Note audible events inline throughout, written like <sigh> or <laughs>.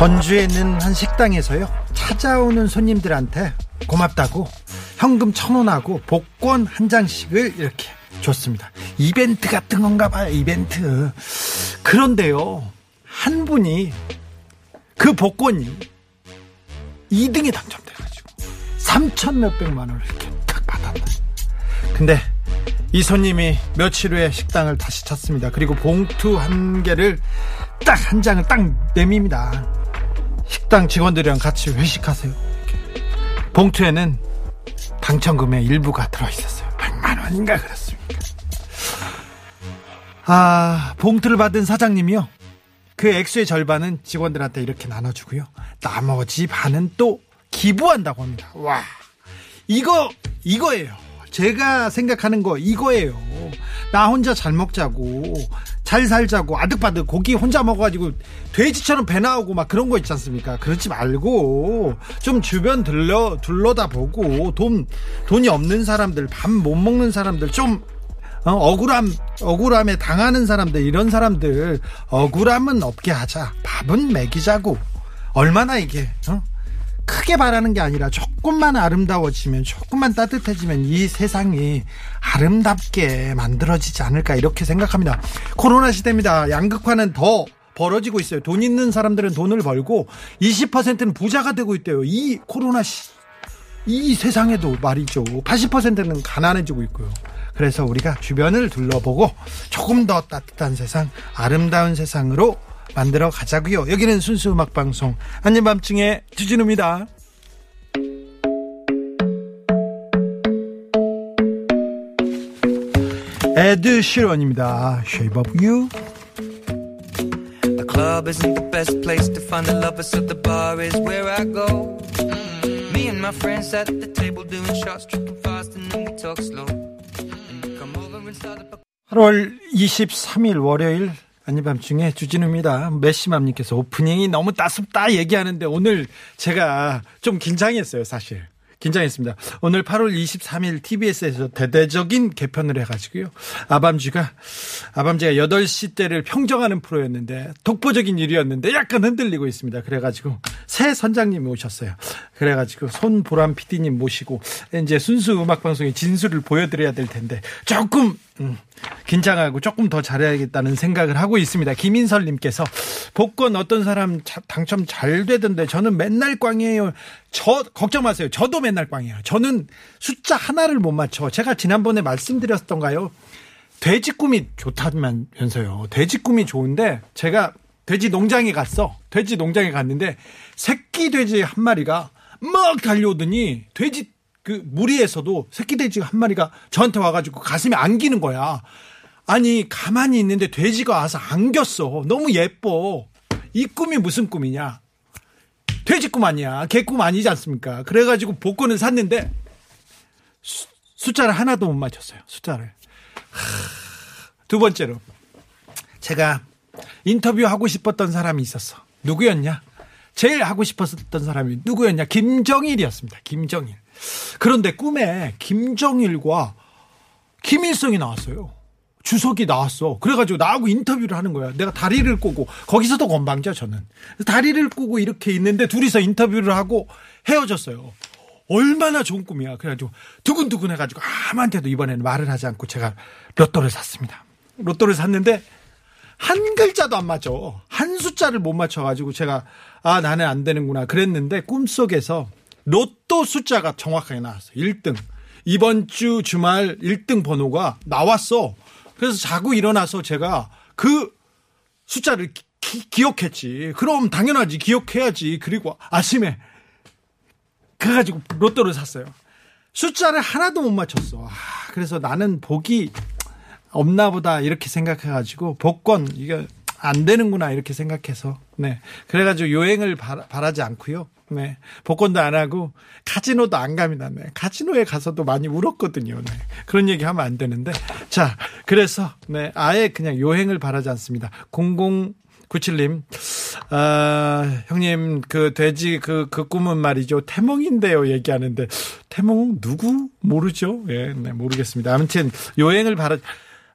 전주에 있는 한 식당에서요 찾아오는 손님들한테 고맙다고 현금 천 원하고 복권 한 장씩을 이렇게 줬습니다. 이벤트 같은 건가 봐요. 이벤트. 그런데요 한 분이 그 복권이 2등에 당첨돼가지고 3천 몇백만 원을 이렇게 딱 받았다. 근데 이 손님이 며칠 후에 식당을 다시 찾습니다. 그리고 봉투 한 개를 딱 한 장을 딱 내밉니다. 식당 직원들이랑 같이 회식하세요. 봉투에는 당첨금의 일부가 들어있었어요. 100만 원인가 그렇습니까? 아, 봉투를 받은 사장님이요. 그 액수의 절반은 직원들한테 이렇게 나눠주고요. 나머지 반은 또 기부한다고 합니다. 와, 이거, 이거예요. 제가 생각하는 거 이거예요. 나 혼자 잘 먹자고, 잘 살자고, 아득바득 고기 혼자 먹어가지고 돼지처럼 배 나오고 막 그런 거 있지 않습니까? 그렇지 말고 좀 주변 들러 둘러다 보고 돈 돈이 없는 사람들, 밥 못 먹는 사람들 좀 어, 억울함, 억울함에 당하는 사람들, 이런 사람들, 억울함은 없게 하자. 밥은 먹이자고. 얼마나 이게, 어? 크게 바라는 게 아니라 조금만 아름다워지면, 조금만 따뜻해지면 이 세상이 아름답게 만들어지지 않을까, 이렇게 생각합니다. 코로나 시대입니다. 양극화는 더 벌어지고 있어요. 돈 있는 사람들은 돈을 벌고, 20%는 부자가 되고 있대요. 이 코로나 시, 이 세상에도 말이죠. 80%는 가난해지고 있고요. 그래서 우리가 주변을 둘러보고 조금 더 따뜻한 세상, 아름다운 세상으로 만들어 가자고요. 여기는 순수 음악 방송 한입밤중의 주진우입니다. 에드 시런입니다. Shape of You. The club isn't the best place to find the lovers, so the bar is where I go. Me and my friends at the table doing shots, tripping fast, and then we talk slow. And come over and start up a 8월 23일 월요일 아니 밤중에 주진우입니다. 메시맘님께서 오프닝이 너무 따숩다 얘기하는데 오늘 제가 좀 긴장했어요, 사실. 긴장했습니다. 오늘 8월 23일 TBS에서 대대적인 개편을 해가지고요. 아밤주가, 아밤주가 8시 때를 평정하는 프로였는데, 독보적인 일이었는데 약간 흔들리고 있습니다. 그래가지고, 새 선장님 오셨어요. 그래가지고, 손보람 PD님 모시고, 이제 순수 음악방송의 진수를 보여드려야 될 텐데, 조금, 음, 긴장하고 조금 더 잘해야겠다는 생각을 하고 있습니다. 김인설님께서 복권 어떤 사람 자- 당첨 잘 되던데 저는 맨날 꽝이에요. 저 걱정 마세요. 저도 맨날 꽝이에요. 저는 숫자 하나를 못 맞춰. 제가 지난번에 말씀드렸던가요? 돼지 꿈이 좋다면서요. 돼지 꿈이 좋은데 제가 돼지 농장에 갔어. 돼지 농장에 갔는데 새끼 돼지 한 마리가 막 달려오더니 돼지 그 무리에서도 새끼 돼지 한 마리가 저한테 와가지고 가슴에 안기는 거야. 아니 가만히 있는데 돼지가 와서 안겼어. 너무 예뻐. 이 꿈이 무슨 꿈이냐? 돼지 꿈 아니야. 개꿈 아니지 않습니까? 그래가지고 복권을 샀는데 수- 숫자를 하나도 못 맞췄어요. 숫자를. 하, 두 번째로 제가 인터뷰하고 싶었던 사람이 있었어. 누구였냐? 제일 하고 싶었던 사람이 누구였냐? 김정일이었습니다. 김정일. 그런데 꿈에 김정일과 김일성이 나왔어요. 주석이 나왔어. 그래가지고 나하고 인터뷰를 하는 거야. 내가 다리를 꼬고 거기서도 건방져 저는. 다리를 꼬고 이렇게 있는데 둘이서 인터뷰를 하고 헤어졌어요. 얼마나 좋은 꿈이야. 그래가지고 두근두근 해가지고 아무한테도 이번에는 말을 하지 않고 제가 로또를 샀습니다. 로또를 샀는데 한 글자도 안 맞죠. 한 숫자를 못 맞춰가지고 제가 아 나는 안 되는구나 그랬는데 꿈속에서 로또 숫자가 정확하게 나왔어요. 1등. 이번 주 주말 1등 번호가 나왔어. 그래서 자고 일어나서 제가 그 숫자를 기, 기억했지. 그럼 당연하지. 기억해야지. 그리고 아침에 그래가지고 로또를 샀어요. 숫자를 하나도 못 맞췄어. 아, 그래서 나는 복이 없나 보다 이렇게 생각해가지고 복권 이게 안 되는구나 이렇게 생각해서 네 그래가지고 요행을 바라, 바라 지 않고요. 네 복권도 안 하고 카지노도 안 갑니다. 네 카지노에 가서도 많이 울었거든요. 네 그런 얘기 하면 안 되는데 자 그래서 네 아예 그냥 요행을 바라지 않습니다. 00 97님, 아, 형님, 그 돼지 그, 그 꿈은 말이죠. 태몽인데요, 얘기하는데. 태몽 누구? 모르죠? 예, 네, 모르겠습니다. 아무튼, 요행을 바라,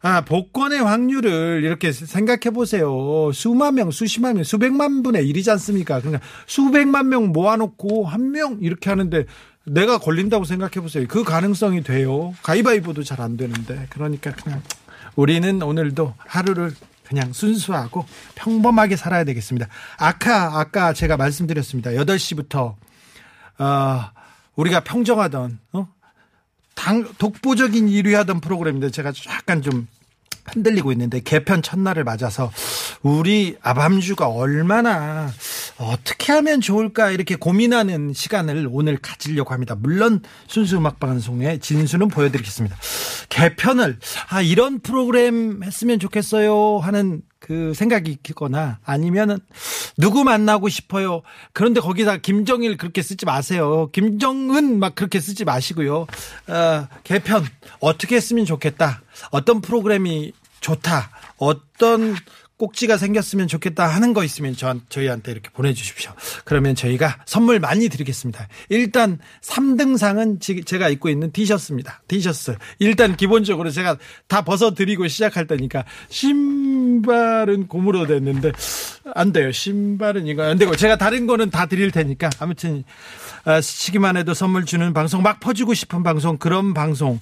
아, 복권의 확률을 이렇게 생각해 보세요. 수만 명, 수십만 명, 수백만 분의 일이지 않습니까? 그냥 수백만 명 모아놓고 한 명 이렇게 하는데 내가 걸린다고 생각해 보세요. 그 가능성이 돼요. 가위바위보도 잘 안 되는데. 그러니까 그냥 우리는 오늘도 하루를 그냥 순수하고 평범하게 살아야 되겠습니다. 아까, 아까 제가 말씀드렸습니다. 8시부터, 어, 우리가 평정하던, 어? 당, 독보적인 1위 하던 프로그램인데 제가 약간 좀 흔들리고 있는데 개편 첫날을 맞아서 우리 아밤주가 얼마나 어떻게 하면 좋을까 이렇게 고민하는 시간을 오늘 가지려고 합니다. 물론 순수 음악 방송의 진수는 보여드리겠습니다. 개편을 아 이런 프로그램 했으면 좋겠어요 하는 그 생각이 있거나 아니면은 누구 만나고 싶어요. 그런데 거기다 김정일 그렇게 쓰지 마세요. 김정은 막 그렇게 쓰지 마시고요. 어, 개편 어떻게 했으면 좋겠다. 어떤 프로그램이 좋다. 어떤 꼭지가 생겼으면 좋겠다 하는 거 있으면 저, 저희한테 이렇게 보내주십시오. 그러면 저희가 선물 많이 드리겠습니다. 일단 3등상은 제가 입고 있는 티셔츠입니다. 티셔츠. 일단 기본적으로 제가 다 벗어드리고 시작할 때니까 신발은 고무로 됐는데 안 돼요. 신발은 이거 안 되고 제가 다른 거는 다 드릴 테니까 아무튼 아, 시기만 해도 선물 주는 방송 막 퍼주고 싶은 방송 그런 방송은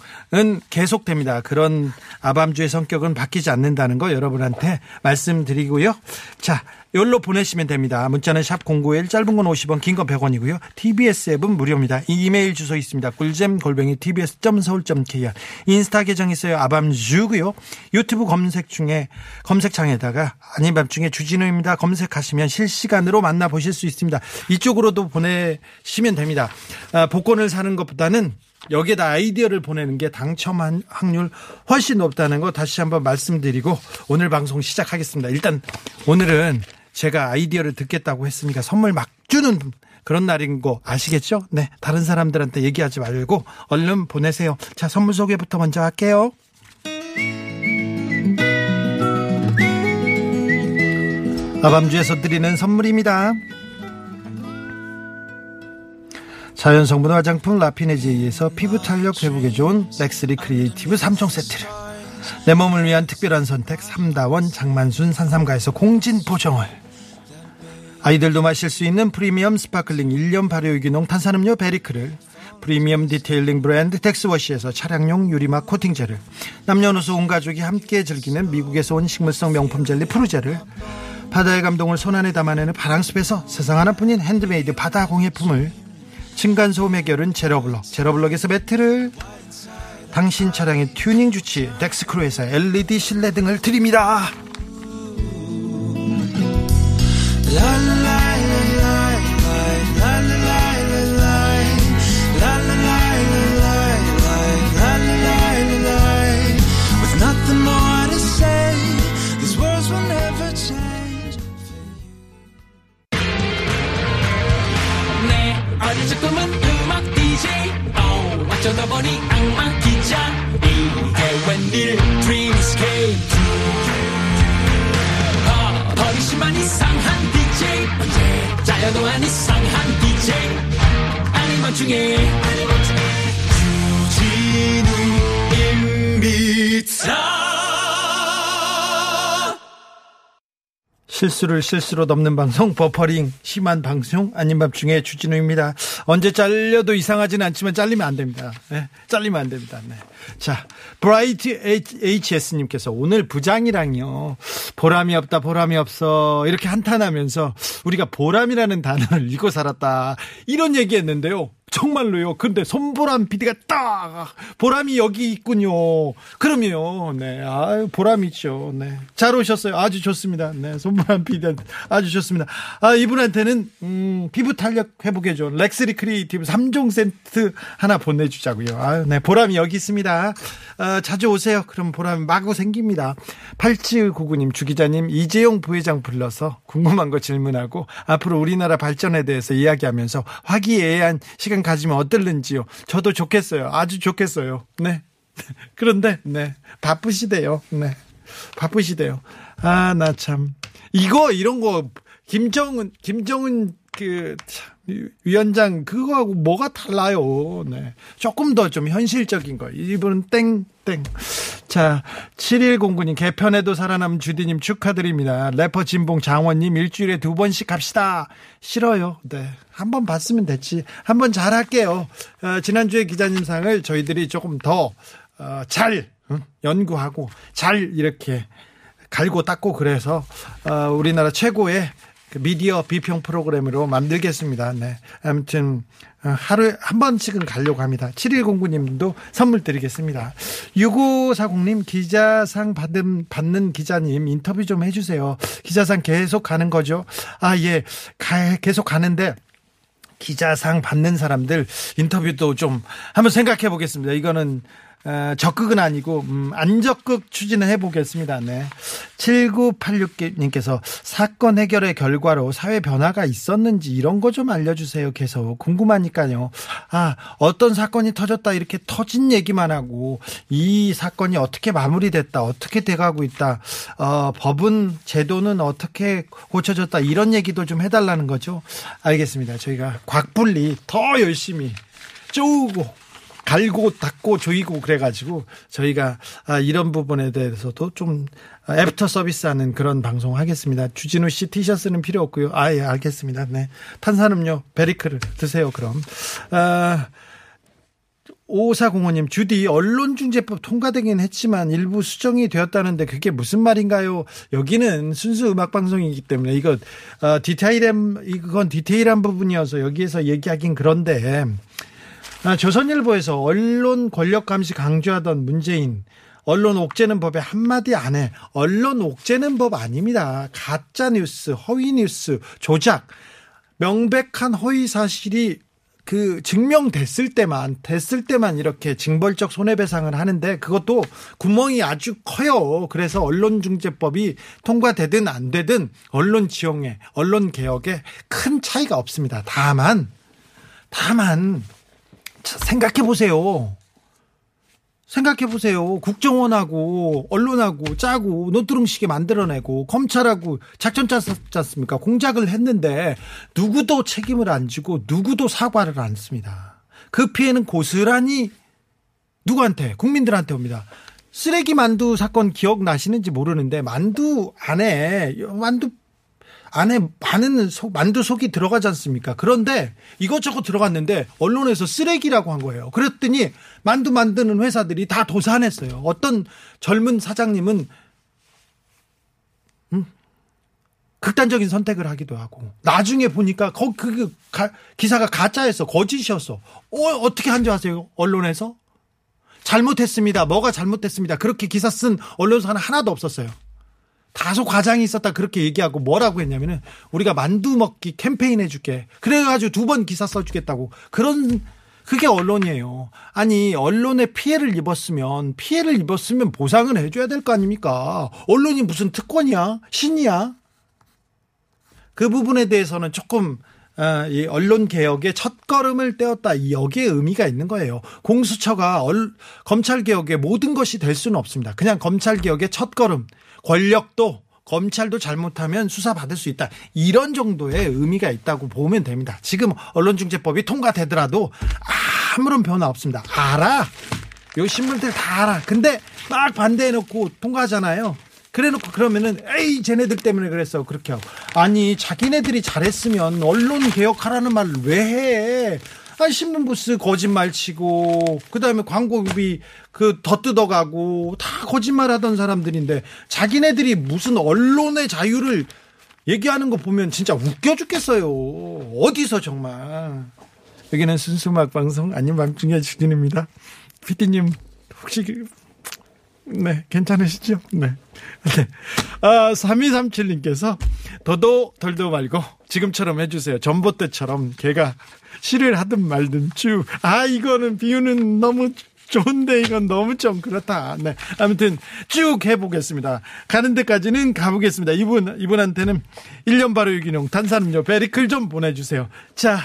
계속됩니다. 그런 아밤주의 성격은 바뀌지 않는다는 거 여러분한테 말씀 드리고요. 자, 여기로 보내시면 됩니다. 문자는 샵 091, 짧은 건 50원, 긴 건 100원이고요. TBS 앱은 무료입니다. 이메일 주소 있습니다. 꿀잼 골뱅이 tbs.서울.kr 인스타 계정 있어요. 아밤주고요. 유튜브 검색 중에 검색창에다가 아닌 밤중에 주진우입니다. 검색하시면 실시간으로 만나 보실 수 있습니다. 이쪽으로도 보내시면 됩니다. 아, 복권을 사는 것보다는 여기에다 아이디어를 보내는 게 당첨 확률 훨씬 높다는 거 다시 한번 말씀드리고 오늘 방송 시작하겠습니다. 일단 오늘은 제가 아이디어를 듣겠다고 했으니까 선물 막 주는 그런 날인 거 아시겠죠? 네. 다른 사람들한테 얘기하지 말고 얼른 보내세요. 자, 선물 소개부터 먼저 할게요. 아밤주에서 드리는 선물입니다. 자연 성분 화장품 라피네지에서 피부 탄력 회복에 좋은 렉스리 크리에이티브 3종 세트를. 내 몸을 위한 특별한 선택 삼다원 장만순 산삼가에서 공진보정을. 아이들도 마실 수 있는 프리미엄 sparkling 1년 발효 유기농 탄산음료 베리크를 프리미엄 detailing 브랜드 텍스워시에서 차량용 유리막 코팅제를 남녀노소 온 가족이 함께 즐기는 미국에서 온 식물성 명품 젤리 프루제를 바다의 감동을 손안에 담아내는 바랑숲에서 세상 하나뿐인 핸드메이드 바다 공예품을 층간소음 해결은 제로블럭 제로블럭에서 매트를 당신 차량의 튜닝 주치 덱스크루에서 LED 실내 등을 드립니다. 어쩌다 보니 악마 기자. 이게 웬일? Dreams came. true 버리시만 이상한 DJ. 짜여도 안 이상한 DJ. 아니면 중에. 주진우 임비타 실수를 실수로 넘는 방송 버퍼링 심한 방송 아닌 밤중에 주진우입니다. 언제 잘려도 이상하지는 않지만 잘리면 안 됩니다. 네, 잘리면 안 됩니다. 네. 자 브라이트 HS님께서 오늘 부장이랑요 보람이 없다 보람이 없어 이렇게 한탄하면서 우리가 보람이라는 단어를 읽고 살았다 이런 얘기했는데요. 정말로요. 근데 손보람 PD가 딱 보람이 여기 있군요. 그럼요. 네. 아, 보람이죠. 네. 잘 오셨어요. 아주 좋습니다. 네. 손보람 PD 아주 좋습니다. 아, 이분한테는 음, 피부 탄력 회복해 줘. 렉스리 크리에이티브 3종 세트 하나 보내 주자고요. 아, 네. 보람이 여기 있습니다. 아, 자주 오세요. 그럼 보람이 마구 생깁니다. 8799님, 주 기자님, 이재용 부회장 불러서 궁금한 거 질문하고 앞으로 우리나라 발전에 대해서 이야기하면서 화기애애한 시간 가지면 어떨는지요. 저도 좋겠어요. 아주 좋겠어요. 네. <laughs> 그런데 네 바쁘시대요. 네 바쁘시대요. 아 나 참 이거 이런 거 김정은 김정은 그 참, 위원장 그거하고 뭐가 달라요. 네. 조금 더 좀 현실적인 거. 이분은 땡땡. 자, 7109님 개편에도 살아남은 주디님 축하드립니다. 래퍼 진봉 장원님 일주일에 두 번씩 갑시다. 싫어요. 네. 한 번 봤으면 됐지. 한 번 잘할게요. 어, 지난주에 기자님 상을 저희들이 조금 더, 어? 연구하고 잘 이렇게 갈고 닦고 그래서, 어, 우리나라 최고의 그 미디어 비평 프로그램으로 만들겠습니다. 네. 아무튼 어, 하루에 한 번씩은 가려고 합니다. 7109님도 선물 드리겠습니다. 6540님 기자상 받은, 받는 기자님 인터뷰 좀 해주세요. 기자상 계속 가는 거죠? 아, 예. 가, 계속 가는데 기자상 받는 사람들 인터뷰도 좀 한번 생각해 보겠습니다. 이거는 어, 적극은 아니고 음, 안적극 추진을 해보겠습니다. 네. 7986님께서 사건 해결의 결과로 사회 변화가 있었는지 이런 거 좀 알려주세요. 계속 궁금하니까요. 아 어떤 사건이 터졌다 이렇게 터진 얘기만 하고 이 사건이 어떻게 마무리됐다 어떻게 돼가고 있다 어, 법은 제도는 어떻게 고쳐졌다 이런 얘기도 좀 해달라는 거죠. 알겠습니다. 저희가 곽분리 더 열심히 쪼우고 갈고 닦고 조이고 그래가지고 저희가 아, 이런 부분에 대해서도 좀 애프터 서비스하는 그런 방송 하겠습니다. 주진우 씨 티셔츠는 필요 없고요. 아 예 알겠습니다. 네 탄산음료 베리크를 드세요. 그럼 아, 5405님, 주디, 언론중재법 통과되긴 했지만 일부 수정이 되었다는데 그게 무슨 말인가요? 여기는 순수 음악방송이기 때문에 이거, 어, 디테일한, 이건 디테일한 부분이어서 여기에서 얘기하긴 그런데, 아, 조선일보에서 언론 권력 감시 강조하던 문재인 언론 옥죄는 법에 한마디 안 해. 언론 옥죄는 법 아닙니다. 가짜 뉴스, 허위 뉴스, 조작, 명백한 허위 사실이 그 증명됐을 때만 됐을 때만 이렇게 징벌적 손해배상을 하는데 그것도 구멍이 아주 커요. 그래서 언론중재법이 통과되든 안 되든 언론 지형에 언론 개혁에 큰 차이가 없습니다. 다만 다만 생각해 보세요. 생각해 보세요. 국정원하고 언론하고 짜고 노트름식에 만들어내고 검찰하고 작전 짰지 않습니까? 공작을 했는데 누구도 책임을 안 지고 누구도 사과를 안 씁니다. 그 피해는 고스란히 누구한테 국민들한테 옵니다. 쓰레기 만두 사건 기억나시는지 모르는데 만두 안에 만두 안에 많은 속, 만두 속이 들어가지 않습니까? 그런데 이것저것 들어갔는데 언론에서 쓰레기라고 한 거예요. 그랬더니 만두 만드는 회사들이 다 도산했어요. 어떤 젊은 사장님은 음? 극단적인 선택을 하기도 하고 나중에 보니까 거, 그, 그 가, 기사가 가짜였어 거짓이었어 어, 어떻게 한지 아세요 언론에서 잘못했습니다 뭐가 잘못됐습니다 그렇게 기사 쓴 언론사는 하나도 없었어요 다소 과장이 있었다 그렇게 얘기하고 뭐라고 했냐면은 우리가 만두 먹기 캠페인 해줄게. 그래가지고 두 번 기사 써주겠다고 그런 그게 언론이에요. 아니 언론에 피해를 입었으면 피해를 입었으면 보상을 해줘야 될 거 아닙니까? 언론이 무슨 특권이야 신이야? 그 부분에 대해서는 조금 어, 이 언론 개혁의 첫 걸음을 떼었다. 여기에 의미가 있는 거예요. 공수처가 얼, 검찰 개혁의 모든 것이 될 수는 없습니다. 그냥 검찰 개혁의 첫 걸음. 권력도 검찰도 잘못하면 수사받을 수 있다. 이런 정도의 의미가 있다고 보면 됩니다. 지금 언론중재법이 통과되더라도 아무런 변화 없습니다. 알아. 요 신문들 다 알아. 근데 막 반대해놓고 통과하잖아요. 그래 놓고 그러면은 에이 쟤네들 때문에 그랬어 그렇게 하고 아니 자기네들이 잘했으면 언론 개혁하라는 말을 왜 해? 아 신문 부스 거짓말 치고 그다음에 광고비 그 더 뜯어가고 다 거짓말하던 사람들인데 자기네들이 무슨 언론의 자유를 얘기하는 거 보면 진짜 웃겨 죽겠어요. 어디서 정말 여기는 순수 음악 방송 아닌 밤중에 주진입니다. 피디님 혹시 그- 네 괜찮으시죠? 네. 네. 아 3237님께서 더도 덜도 말고 지금처럼 해주세요. 전봇대처럼 걔가 시를 하든 말든 쭉. 아 이거는 비유는 너무 좋은데 이건 너무 좀 그렇다. 네. 아무튼 쭉 해보겠습니다. 가는 데까지는 가보겠습니다. 이분, 이분한테는 1년 바로 유기농 탄산음료 베리클 좀 보내주세요. 자,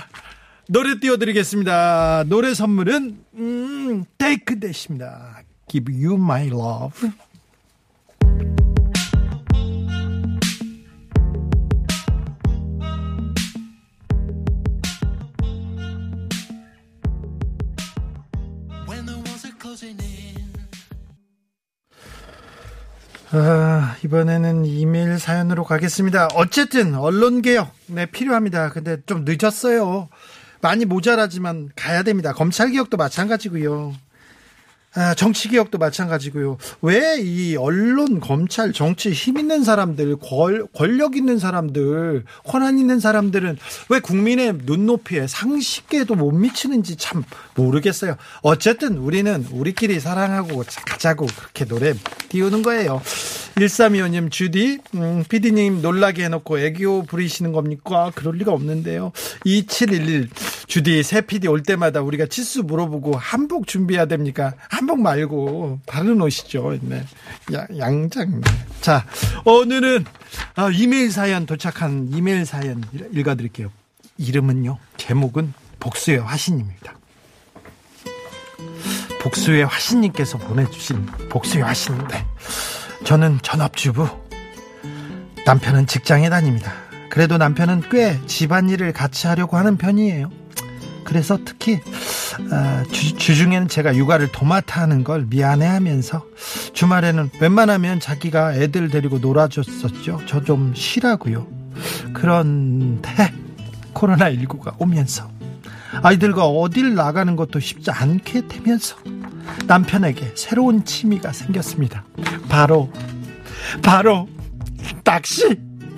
노래 띄워드리겠습니다. 노래 선물은, 음, 테이크 대십니다. Give you my love. When the walls are closing in. 아, 이번에는 이메일 사연으로 가겠습니다. 어쨌든 언론 개혁 네 필요합니다. 근데 좀 늦었어요. 많이 모자라지만 가야 됩니다. 검찰 개혁도 마찬가지고요. 아, 정치 개혁도 마찬가지고요. 왜 이 언론, 검찰, 정치 힘 있는 사람들, 권, 권력 있는 사람들, 권한 있는 사람들은 왜 국민의 눈높이에 상식에도 못 미치는지 참 모르겠어요. 어쨌든 우리는 우리끼리 사랑하고 가자고 그렇게 노래 띄우는 거예요. 1325님, 주디, 음, 피디님 놀라게 해놓고 애교 부리시는 겁니까? 그럴 리가 없는데요. 2711, 주디, 새 피디 올 때마다 우리가 치수 물어보고 한복 준비해야 됩니까? 한복 말고 다른 옷이죠. 네. 야, 양장. 자, 오늘은 아, 이메일 사연 도착한 이메일 사연 읽- 읽어드릴게요. 이름은요, 제목은 복수의 화신입니다. 복수의 화신님께서 보내주신 복수의 화신인데, 저는 전업주부, 남편은 직장에 다닙니다. 그래도 남편은 꽤 집안일을 같이 하려고 하는 편이에요. 그래서 특히 아, 주, 주중에는 제가 육아를 도맡아 하는 걸 미안해하면서 주말에는 웬만하면 자기가 애들 데리고 놀아줬었죠. 저 좀 쉬라고요. 그런데 코로나19가 오면서 아이들과 어딜 나가는 것도 쉽지 않게 되면서 남편에게 새로운 취미가 생겼습니다. 바로 바로 낚시.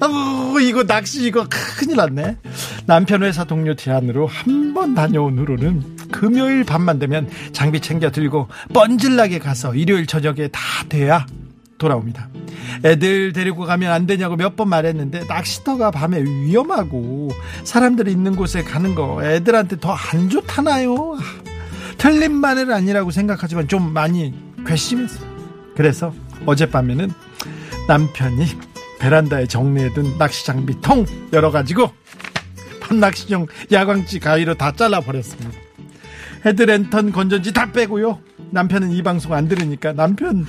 어, 이거 낚시 이거 큰일 났네. 남편 회사 동료 제안으로 한 번 다녀온 후로는 금요일 밤만 되면 장비 챙겨 들고 뻔질나게 가서 일요일 저녁에 다 돼야 돌아옵니다. 애들 데리고 가면 안 되냐고 몇 번 말했는데 낚시터가 밤에 위험하고 사람들이 있는 곳에 가는 거 애들한테 더 안 좋다나요. 틀린 말은 아니라고 생각하지만 좀 많이 괘씸했어요. 그래서 어젯밤에는 남편이 베란다에 정리해둔 낚시 장비 통 열어가지고 밤낚시용 야광지 가위로 다 잘라버렸습니다. 헤드랜턴 건전지 다 빼고요. 남편은 이 방송 안 들으니까 남편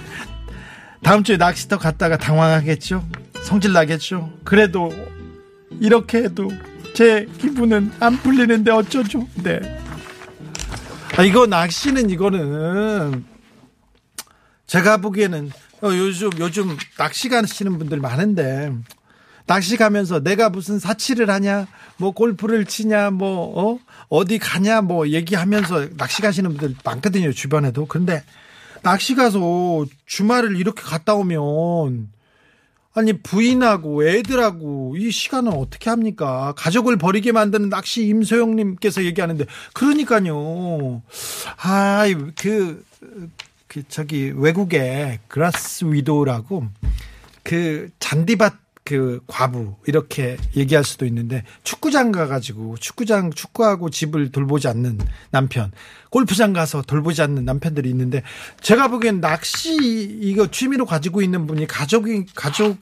다음 주에 낚시터 갔다가 당황하겠죠. 성질 나겠죠. 그래도 이렇게 해도 제 기분은 안 풀리는데 어쩌죠. 네. 아, 이거 낚시는 이거는 제가 보기에는 어, 요즘 요즘 낚시 가시는 분들 많은데 낚시 가면서 내가 무슨 사치를 하냐 뭐 골프를 치냐 뭐 어? 어디 가냐 뭐 얘기하면서 낚시 가시는 분들 많거든요 주변에도 근데 낚시 가서 주말을 이렇게 갔다 오면 아니 부인하고 애들하고 이 시간은 어떻게 합니까? 가족을 버리게 만드는 낚시 임소영님께서 얘기하는데 그러니까요. 아그 그 저기 외국에 그라스 위도라고 그 잔디밭 그 과부 이렇게 얘기할 수도 있는데 축구장 가가지고 축구장 축구하고 집을 돌보지 않는 남편 골프장 가서 돌보지 않는 남편들이 있는데 제가 보기엔 낚시 이거 취미로 가지고 있는 분이 가족이 가족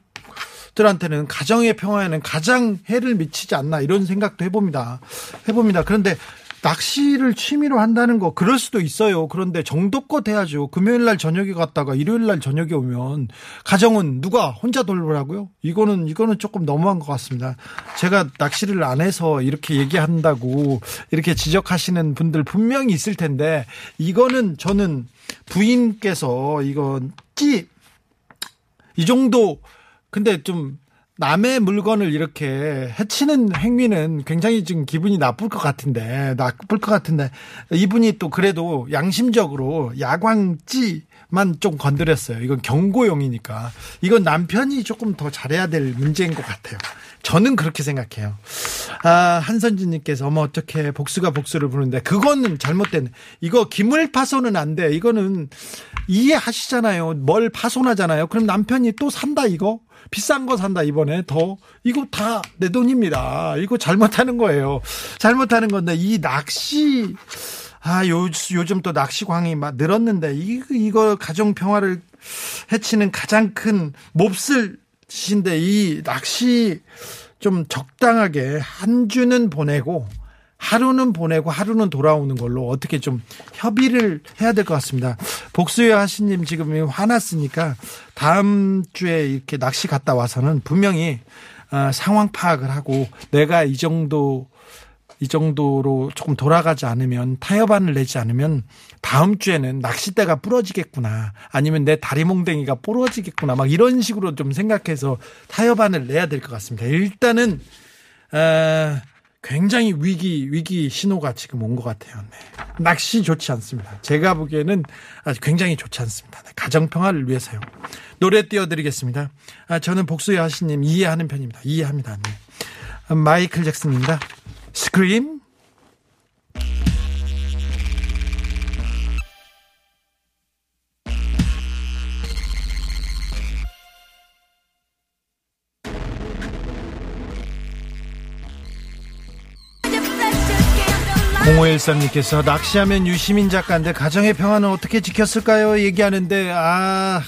들한테는 가정의 평화에는 가장 해를 미치지 않나 이런 생각도 해봅니다. 해봅니다. 그런데 낚시를 취미로 한다는 거 그럴 수도 있어요. 그런데 정도껏 해야죠. 금요일 날 저녁에 갔다가 일요일 날 저녁에 오면 가정은 누가 혼자 돌보라고요? 이거는 이거는 조금 너무한 것 같습니다. 제가 낚시를 안 해서 이렇게 얘기한다고 이렇게 지적하시는 분들 분명히 있을 텐데 이거는 저는 부인께서 이건 찌 이 정도 근데 좀 남의 물건을 이렇게 해치는 행위는 굉장히 지금 기분이 나쁠 것 같은데, 나쁠 것 같은데, 이분이 또 그래도 양심적으로 야광찌만 좀 건드렸어요. 이건 경고용이니까. 이건 남편이 조금 더 잘해야 될 문제인 것 같아요. 저는 그렇게 생각해요. 아, 한선진님께서, 어머, 어떻게 복수가 복수를 부르는데, 그거는 잘못된, 이거 기물 파손은 안 돼. 이거는 이해하시잖아요. 뭘 파손하잖아요. 그럼 남편이 또 산다, 이거? 비싼 거 산다, 이번에 더. 이거 다 내 돈입니다. 이거 잘못하는 거예요. 잘못하는 건데, 이 낚시, 아, 요, 요즘 또 낚시광이 막 늘었는데, 이, 이거 가정 평화를 해치는 가장 큰 몹쓸 짓인데, 이 낚시 좀 적당하게 한 주는 보내고, 하루는 보내고 하루는 돌아오는 걸로 어떻게 좀 협의를 해야 될 것 같습니다. 복수의 하시님 지금 화났으니까 다음 주에 이렇게 낚시 갔다 와서는 분명히 어, 상황 파악을 하고 내가 이 정도 이 정도로 조금 돌아가지 않으면 타협안을 내지 않으면 다음 주에는 낚싯대가 부러지겠구나 아니면 내 다리 몽댕이가 부러지겠구나 막 이런 식으로 좀 생각해서 타협안을 내야 될 것 같습니다. 일단은 어, 굉장히 위기 위기 신호가 지금 온 것 같아요. 네. 낚시 좋지 않습니다. 제가 보기에는 아주 굉장히 좋지 않습니다. 네. 가정 평화를 위해서요. 노래 띄워드리겠습니다. 아, 저는 복수의 하시님 이해하는 편입니다. 이해합니다. 네. 마이클 잭슨입니다. 스크림. 공호일삼님께서 낚시하면 유시민 작가인데 가정의 평화는 어떻게 지켰을까요? 얘기하는데 아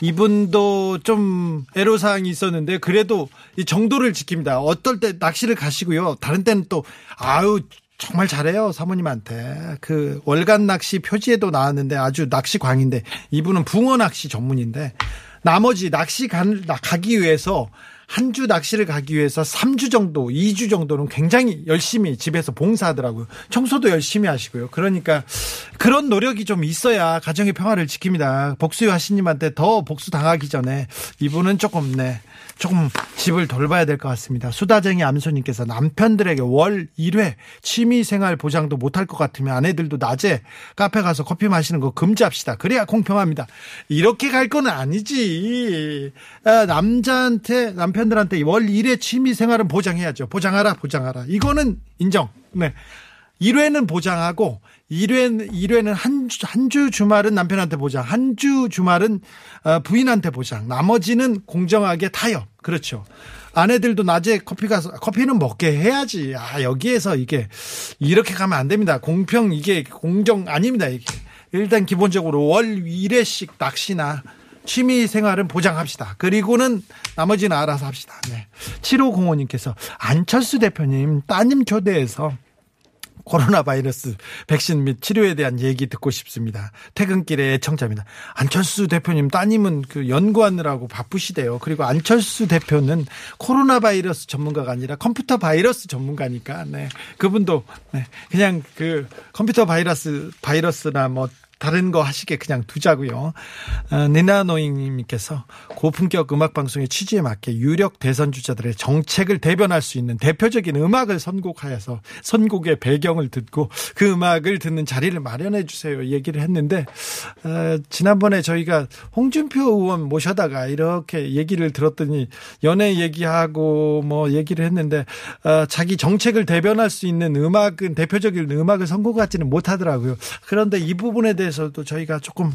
이분도 좀 애로사항이 있었는데 그래도 이 정도를 지킵니다. 어떨 때 낚시를 가시고요. 다른 때는 또 아유 정말 잘해요 사모님한테 그 월간 낚시 표지에도 나왔는데 아주 낚시 광인데 이분은 붕어 낚시 전문인데 나머지 낚시 간, 가기 위해서 한 주 낚시를 가기 위해서 3주 정도, 2주 정도는 굉장히 열심히 집에서 봉사하더라고요. 청소도 열심히 하시고요. 그러니까 그런 노력이 좀 있어야 가정의 평화를 지킵니다. 복수의 하시님한테 더 복수 당하기 전에 이분은 조금 네. 조금 집을 돌봐야 될 것 같습니다. 수다쟁이 암소님께서 남편들에게 월 1회 취미생활 보장도 못할 것 같으면 아내들도 낮에 카페 가서 커피 마시는 거 금지합시다. 그래야 공평합니다. 이렇게 갈 건 아니지. 아, 남자한테 남편들한테 월 1회 취미생활은 보장해야죠. 보장하라 보장하라. 이거는 인정. 네. 1회는 보장하고 1회, 1회는 한 주, 한주 주말은 남편한테 보장, 한 주 주말은 어, 부인한테 보장, 나머지는 공정하게 타협. 그렇죠. 아내들도 낮에 커피 가서, 커피는 먹게 해야지. 아, 여기에서 이게, 이렇게 가면 안 됩니다. 공평, 이게 공정 아닙니다. 이게. 일단 기본적으로 월 1회씩 낚시나 취미 생활은 보장합시다. 그리고는 나머지는 알아서 합시다. 네. 7505님께서 안철수 대표님 따님 초대해서 코로나 바이러스 백신 및 치료에 대한 얘기 듣고 싶습니다. 퇴근길에 애청자입니다. 안철수 대표님 따님은 그 연구하느라고 바쁘시대요. 그리고 안철수 대표는 코로나 바이러스 전문가가 아니라 컴퓨터 바이러스 전문가니까 네. 그분도 네. 그냥 그 컴퓨터 바이러스 바이러스나 뭐 다른 거 하시게 그냥 두자고요. 어, 니나노잉님께서 고품격 음악 방송의 취지에 맞게 유력 대선 주자들의 정책을 대변할 수 있는 대표적인 음악을 선곡하여서 선곡의 배경을 듣고 그 음악을 듣는 자리를 마련해 주세요. 얘기를 했는데 어, 지난번에 저희가 홍준표 의원 모셔다가 이렇게 얘기를 들었더니 연애 얘기하고 뭐 얘기를 했는데 어, 자기 정책을 대변할 수 있는 음악은 대표적인 음악을 선곡하지는 못하더라고요. 그런데 이 부분에 대해 대해서도 저희가 조금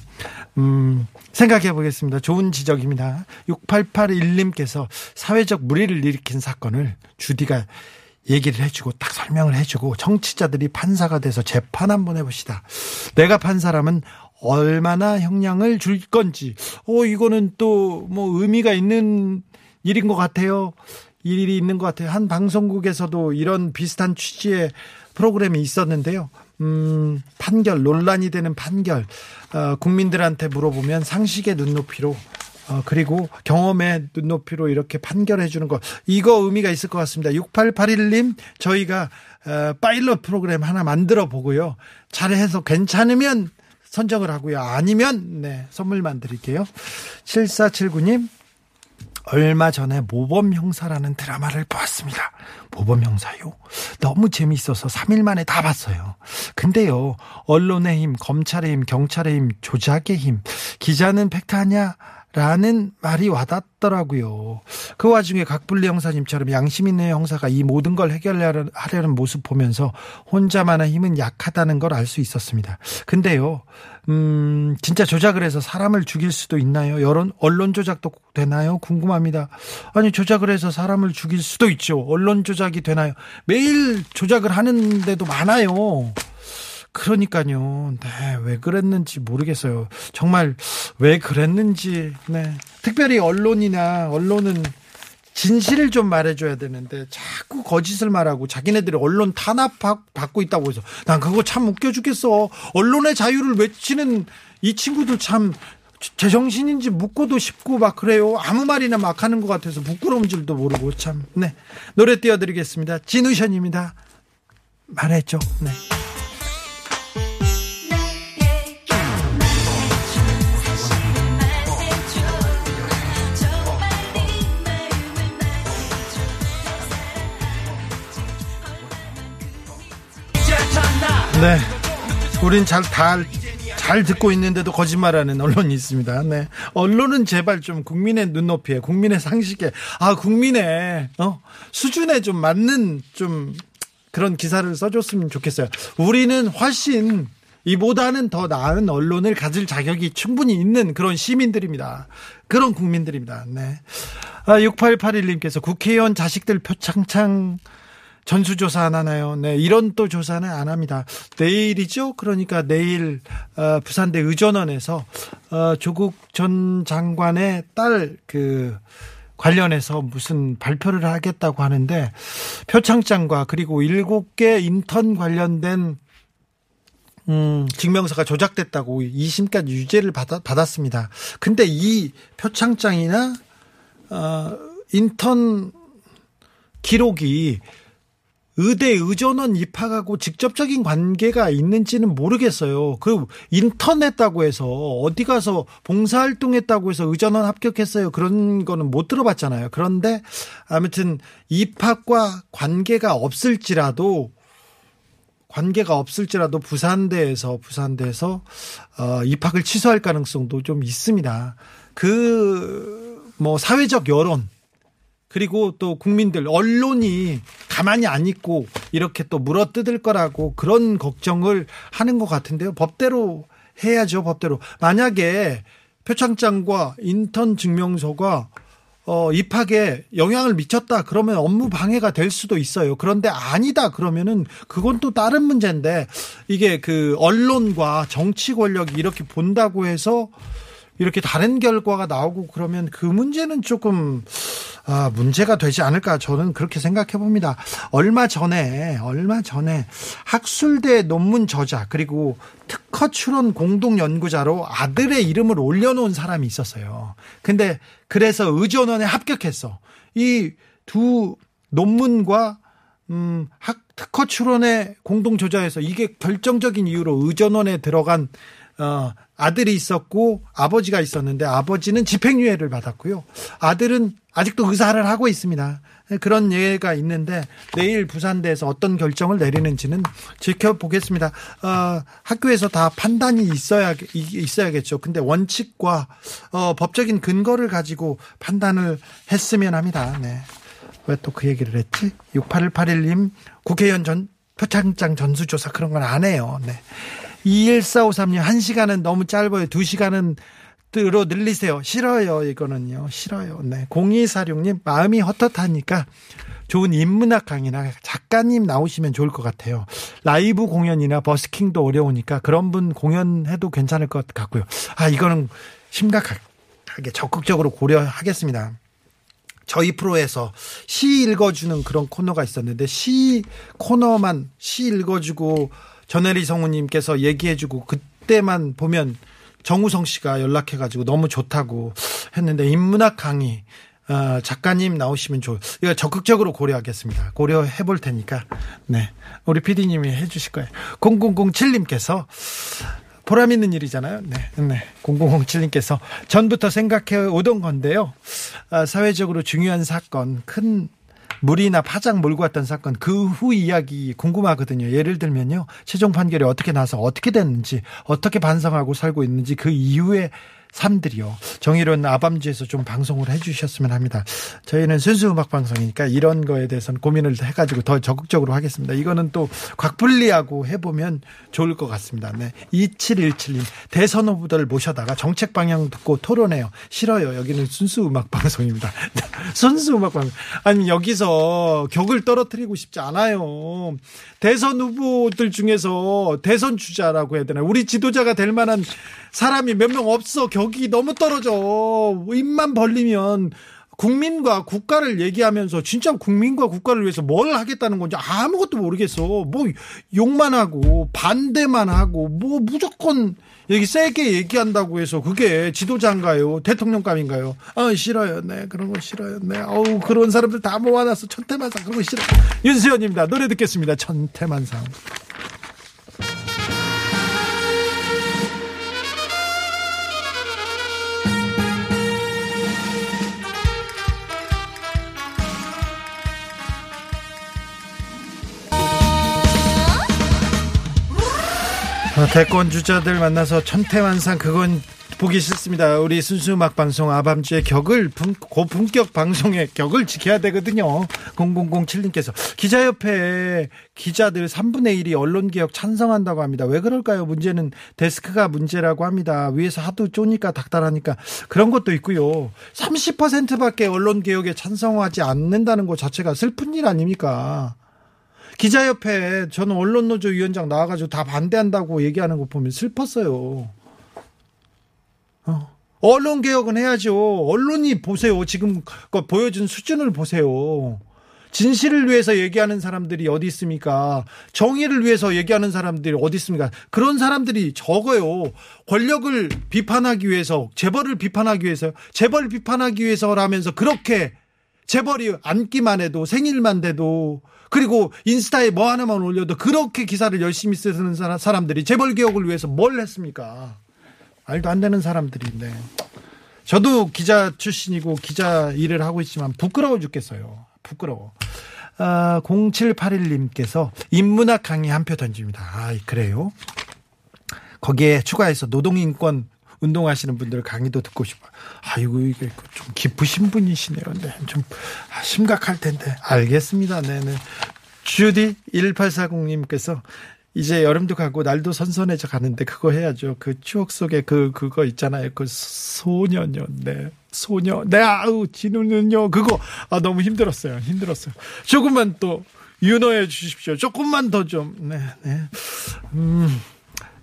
음, 생각해 보겠습니다. 좋은 지적입니다. 6881님께서 사회적 무리를 일으킨 사건을 주디가 얘기를 해주고 딱 설명을 해주고 정치자들이 판사가 돼서 재판 한번 해봅시다. 내가 판사라면 얼마나 형량을 줄 건지. 어 이거는 또 뭐 의미가 있는 일인 것 같아요. 일이 있는 것 같아요. 한 방송국에서도 이런 비슷한 취지의 프로그램이 있었는데요. 음, 판결, 논란이 되는 판결, 어, 국민들한테 물어보면 상식의 눈높이로 어, 그리고 경험의 눈높이로 이렇게 판결해 주는 거 이거 의미가 있을 것 같습니다. 6881님 저희가 어, 파일럿 프로그램 하나 만들어 보고요. 잘해서 괜찮으면 선정을 하고요. 아니면 네, 선물만 드릴게요. 7479님 얼마 전에 모범 형사라는 드라마를 보았습니다. 모범 형사요? 너무 재미있어서 3일 만에 다 봤어요. 근데요, 언론의 힘, 검찰의 힘, 경찰의 힘, 조작의 힘, 기자는 팩트 하냐? 라는 말이 와닿더라고요. 그 와중에 각불리 형사님처럼 양심 있는 형사가 이 모든 걸 해결하려는 모습 보면서 혼자만의 힘은 약하다는 걸 알 수 있었습니다. 근데요, 음, 진짜 조작을 해서 사람을 죽일 수도 있나요? 여론, 언론 조작도 되나요? 궁금합니다. 아니, 조작을 해서 사람을 죽일 수도 있죠. 언론 조작이 되나요? 매일 조작을 하는데도 많아요. 그러니까요. 네, 왜 그랬는지 모르겠어요. 정말 왜 그랬는지. 네. 특별히 언론이나 언론은 진실을 좀 말해줘야 되는데 자꾸 거짓을 말하고 자기네들이 언론 탄압 받고 있다고 해서 난 그거 참 웃겨 죽겠어. 언론의 자유를 외치는 이 친구들 참 제정신인지 묻고도 싶고 막 그래요. 아무 말이나 막 하는 것 같아서 부끄러운 줄도 모르고 참. 네. 노래 띄워드리겠습니다. 진우션입니다. 말했죠. 네. 네. 우린 잘, 다, 잘 듣고 있는데도 거짓말하는 언론이 있습니다. 네. 언론은 제발 좀 국민의 눈높이에, 국민의 상식에, 아, 국민의, 어, 수준에 좀 맞는 좀 그런 기사를 써줬으면 좋겠어요. 우리는 훨씬 이보다는 더 나은 언론을 가질 자격이 충분히 있는 그런 시민들입니다. 그런 국민들입니다. 네. 아, 6881님께서 국회의원 자식들 표창창 전수조사 안 하나요? 네, 이런 또 조사는 안 합니다. 내일이죠? 그러니까 내일, 어, 부산대 의전원에서, 어, 조국 전 장관의 딸, 그, 관련해서 무슨 발표를 하겠다고 하는데, 표창장과 그리고 일곱 개 인턴 관련된 음, 증명서가 조작됐다고 2심까지 유죄를 받았, 받았습니다. 근데 이 표창장이나, 어, 인턴 기록이 의대 의전원 입학하고 직접적인 관계가 있는지는 모르겠어요. 그 인턴했다고 해서 어디 가서 봉사활동했다고 해서 의전원 합격했어요. 그런 거는 못 들어봤잖아요. 그런데 아무튼 입학과 관계가 없을지라도 관계가 없을지라도 부산대에서 부산대에서 어, 입학을 취소할 가능성도 좀 있습니다. 그 뭐 사회적 여론 그리고 또 국민들 언론이 가만히 안 있고 이렇게 또 물어뜯을 거라고 그런 걱정을 하는 것 같은데요. 법대로 해야죠. 법대로 만약에 표창장과 인턴 증명서가 어, 입학에 영향을 미쳤다 그러면 업무 방해가 될 수도 있어요. 그런데 아니다 그러면은 그건 또 다른 문제인데 이게 그 언론과 정치 권력이 이렇게 본다고 해서 이렇게 다른 결과가 나오고 그러면 그 문제는 조금 아, 문제가 되지 않을까 저는 그렇게 생각해 봅니다. 얼마 전에 얼마 전에 학술대 논문 저자 그리고 특허 출원 공동 연구자로 아들의 이름을 올려놓은 사람이 있었어요. 근데 그래서 의전원에 합격했어. 이 두 논문과 음, 학 특허 출원의 공동 저자에서 이게 결정적인 이유로 의전원에 들어간 어, 아들이 있었고 아버지가 있었는데 아버지는 집행유예를 받았고요. 아들은 아직도 의사를 하고 있습니다. 그런 예가 있는데 내일 부산대에서 어떤 결정을 내리는지는 지켜보겠습니다. 어, 학교에서 다 판단이 있어야 있어야겠죠. 근데 원칙과 어, 법적인 근거를 가지고 판단을 했으면 합니다. 네. 왜 또 그 얘기를 했지? 6881님 국회의원 전 표창장 전수조사 그런 건 안 해요. 네. 21453님, 1시간은 너무 짧아요. 2시간은 으로 늘리세요. 싫어요. 이거는요. 싫어요. 네. 0246님, 마음이 헛헛하니까 좋은 인문학 강의나 작가님 나오시면 좋을 것 같아요. 라이브 공연이나 버스킹도 어려우니까 그런 분 공연해도 괜찮을 것 같고요. 아, 이거는 심각하게 적극적으로 고려하겠습니다. 저희 프로에서 시 읽어주는 그런 코너가 있었는데 시 코너만 시 읽어주고 전혜리 성우님께서 얘기해주고 그때만 보면 정우성 씨가 연락해가지고 너무 좋다고 했는데 인문학 강의 어, 작가님 나오시면 좋. 이거 적극적으로 고려하겠습니다. 고려해 볼 테니까 네 우리 PD님이 해주실 거예요. 0007님께서 보람 있는 일이잖아요. 네, 네. 0007님께서 전부터 생각해 오던 건데요. 아, 사회적으로 중요한 사건, 큰 물이나 파장 몰고 왔던 사건 그 후 이야기 궁금하거든요. 예를 들면요. 최종 판결이 어떻게 나서 어떻게 됐는지 어떻게 반성하고 살고 있는지 그 이후에 삶들이요. 정의로운 아밤주에서 좀 방송을 해주셨으면 합니다. 저희는 순수 음악 방송이니까 이런 거에 대해서는 고민을 해가지고 더 적극적으로 하겠습니다. 이거는 또 곽분리하고 해보면 좋을 것 같습니다. 네. 2717님 대선 후보들 모셔다가 정책 방향 듣고 토론해요. 싫어요. 여기는 순수 음악 방송입니다. <laughs> 순수 음악 방송. 아니 여기서 격을 떨어뜨리고 싶지 않아요. 대선 후보들 중에서 대선 주자라고 해야 되나 우리 지도자가 될 만한 사람이 몇 명 없어. 격이 너무 떨어져. 입만 벌리면 국민과 국가를 얘기하면서 진짜 국민과 국가를 위해서 뭘 하겠다는 건지 아무것도 모르겠어. 뭐 욕만 하고 반대만 하고 뭐 무조건 여기 세게 얘기한다고 해서 그게 지도자인가요? 대통령감인가요? 아 싫어요. 네 그런 거 싫어요. 네 어우 그런 사람들 다 모아놨어. 천태만상 그런 거 싫어. 윤수연입니다. 노래 듣겠습니다. 천태만상. 대권 주자들 만나서 천태만상 그건 보기 싫습니다. 우리 순수 음악 방송 아밤주의 격을 분- 고품격 방송의 격을 지켜야 되거든요. 0007님께서 기자협회 기자들 3분의 1이 언론 개혁 찬성한다고 합니다. 왜 그럴까요? 문제는 데스크가 문제라고 합니다. 위에서 하도 쪼니까 닥달하니까 그런 것도 있고요. 30%밖에 언론 개혁에 찬성하지 않는다는 것 자체가 슬픈 일 아닙니까? 기자협회 저는 언론노조 위원장 나와가지고 다 반대한다고 얘기하는 거 보면 슬펐어요. 어. 언론 개혁은 해야죠. 언론이 보세요. 지금 그 보여준 수준을 보세요. 진실을 위해서 얘기하는 사람들이 어디 있습니까? 정의를 위해서 얘기하는 사람들이 어디 있습니까? 그런 사람들이 적어요. 권력을 비판하기 위해서, 재벌을 비판하기 위해서, 재벌 비판하기 위해서라면서 그렇게 재벌이 앉기만 해도 생일만 돼도 그리고 인스타에 뭐 하나만 올려도 그렇게 기사를 열심히 쓰는 사람- 사람들이 재벌 개혁을 위해서 뭘 했습니까? 말도 안 되는 사람들인데. 저도 기자 출신이고 기자 일을 하고 있지만 부끄러워 죽겠어요. 부끄러워. 아, 0781님께서 인문학 강의 한 표 던집니다. 아, 그래요? 거기에 추가해서 노동인권 운동하시는 분들 강의도 듣고 싶어요. 아이고, 이게 좀 깊으신 분이시네요. 네, 좀 아, 심각할 텐데. 알겠습니다. 네네. 주디 1840님께서 이제 여름도 가고 날도 선선해져 가는데 그거 해야죠. 그 추억 속에 그 그거 있잖아요. 그 소년요. 네. 소녀. 네, 아우 진우는요. 그거 아 너무 힘들었어요. 힘들었어요. 조금만 또 윤호해 주십시오. 조금만 더 좀. 네, 네. 음.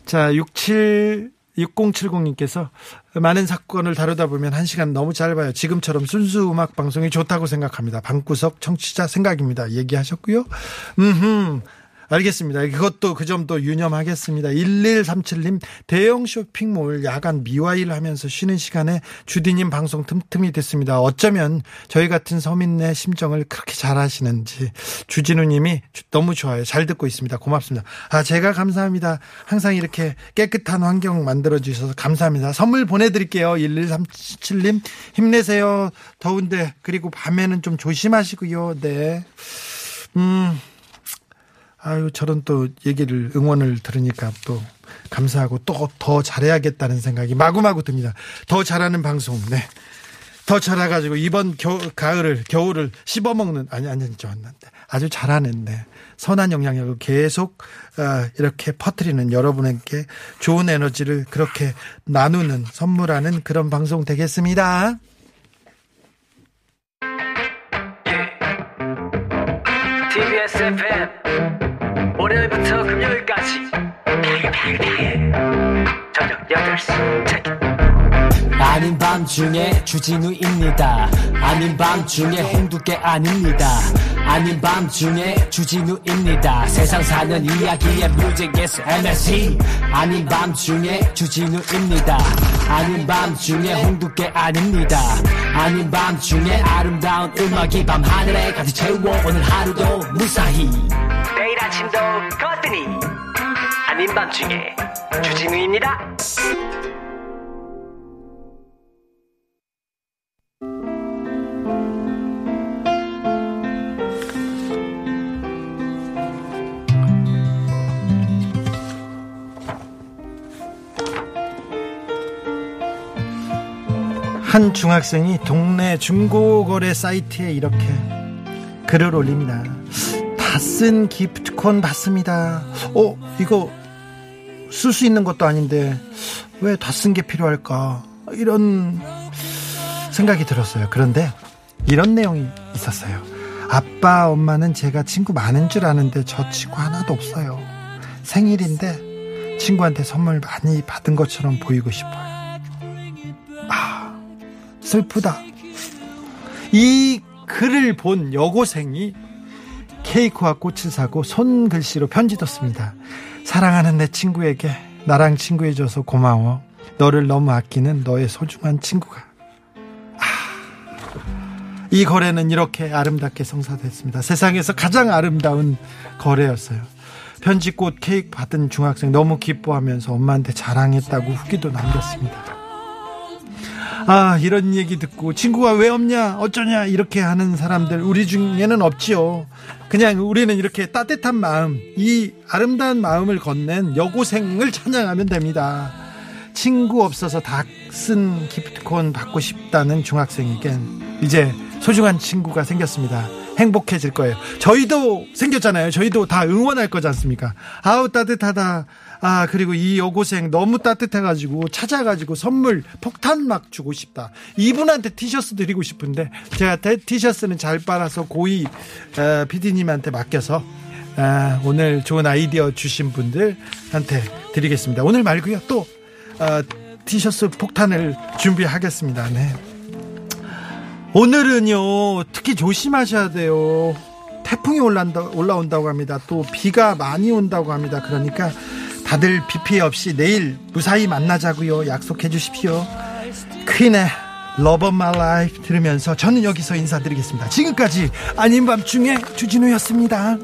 자, 67 6070님께서 많은 사건을 다루다 보면 한 시간 너무 짧아요. 지금처럼 순수 음악 방송이 좋다고 생각합니다. 방구석 청취자 생각입니다. 얘기하셨고요. 음, 알겠습니다. 그것도 그 점도 유념하겠습니다. 1137님 대형 쇼핑몰 야간 미화일 하면서 쉬는 시간에 주디님 방송 틈틈이 됐습니다. 어쩌면 저희 같은 서민의 심정을 그렇게 잘 하시는지 주진우님이 너무 좋아요. 잘 듣고 있습니다. 고맙습니다. 아 제가 감사합니다. 항상 이렇게 깨끗한 환경 만들어 주셔서 감사합니다. 선물 보내드릴게요. 1137님 힘내세요. 더운데 그리고 밤에는 좀 조심하시고요. 네. 음. 아유, 저런 또 얘기를, 응원을 들으니까 또 감사하고 또 더 잘해야겠다는 생각이 마구마구 듭니다. 더 잘하는 방송, 네. 더 잘해가지고 이번 겨, 가을을, 겨울을 씹어먹는, 아니, 아니, 좋았는데. 아주 잘하는데. 선한 영향력을 계속, 어, 이렇게 퍼뜨리는 여러분에게 좋은 에너지를 그렇게 나누는, 선물하는 그런 방송 되겠습니다. 월요일부터 금요일까지. 저녁 8시. 체크 아닌 밤중에 주진우입니다. 아닌 밤중에 홍두깨 아닙니다. 아닌 밤중에 주진우입니다. 세상 사는 이야기의 뮤직에서 MSC 아닌 밤중에 주진우입니다. 아닌 밤중에 홍두깨 아닙니다. 아닌 밤중에 아름다운 음악이 밤하늘에 가득 채워 오늘 하루도 무사히 내일 아침도 거뜬히 아닌 밤중에 주진우입니다. 한 중학생이 동네 중고거래 사이트에 이렇게 글을 올립니다. 다쓴 기프트콘 받습니다. 어, 이거 쓸 수 있는 것도 아닌데 왜 다 쓴 게 필요할까? 이런 생각이 들었어요. 그런데 이런 내용이 있었어요. 아빠, 엄마는 제가 친구 많은 줄 아는데 저 친구 하나도 없어요. 생일인데 친구한테 선물 많이 받은 것처럼 보이고 싶어요. 슬프다. 이 글을 본 여고생이 케이크와 꽃을 사고 손글씨로 편지도 씁니다. 사랑하는 내 친구에게 나랑 친구해줘서 고마워. 너를 너무 아끼는 너의 소중한 친구가. 아, 이 거래는 이렇게 아름답게 성사됐습니다. 세상에서 가장 아름다운 거래였어요. 편지꽃 케이크 받은 중학생 너무 기뻐하면서 엄마한테 자랑했다고 후기도 남겼습니다. 아, 이런 얘기 듣고 친구가 왜 없냐, 어쩌냐, 이렇게 하는 사람들 우리 중에는 없지요. 그냥 우리는 이렇게 따뜻한 마음, 이 아름다운 마음을 건넨 여고생을 찬양하면 됩니다. 친구 없어서 다 쓴 기프트콘 받고 싶다는 중학생에겐 이제 소중한 친구가 생겼습니다. 행복해질 거예요. 저희도 생겼잖아요. 저희도 다 응원할 거지 않습니까? 아우, 따뜻하다. 아, 그리고 이 여고생 너무 따뜻해가지고 찾아가지고 선물 폭탄 막 주고 싶다. 이분한테 티셔츠 드리고 싶은데 제가 티셔츠는 잘 빨아서 고이 어, PD님한테 맡겨서 아, 오늘 좋은 아이디어 주신 분들한테 드리겠습니다. 오늘 말고요. 또 어, 티셔츠 폭탄을 준비하겠습니다. 네. 오늘은요 특히 조심하셔야 돼요. 태풍이 올라온다, 올라온다고 합니다. 또 비가 많이 온다고 합니다. 그러니까 다들 비 피해 없이 내일 무사히 만나자고요. 약속해 주십시오. 퀸의 Love of My Life 들으면서 저는 여기서 인사드리겠습니다. 지금까지 아닌 밤중에 주진우였습니다.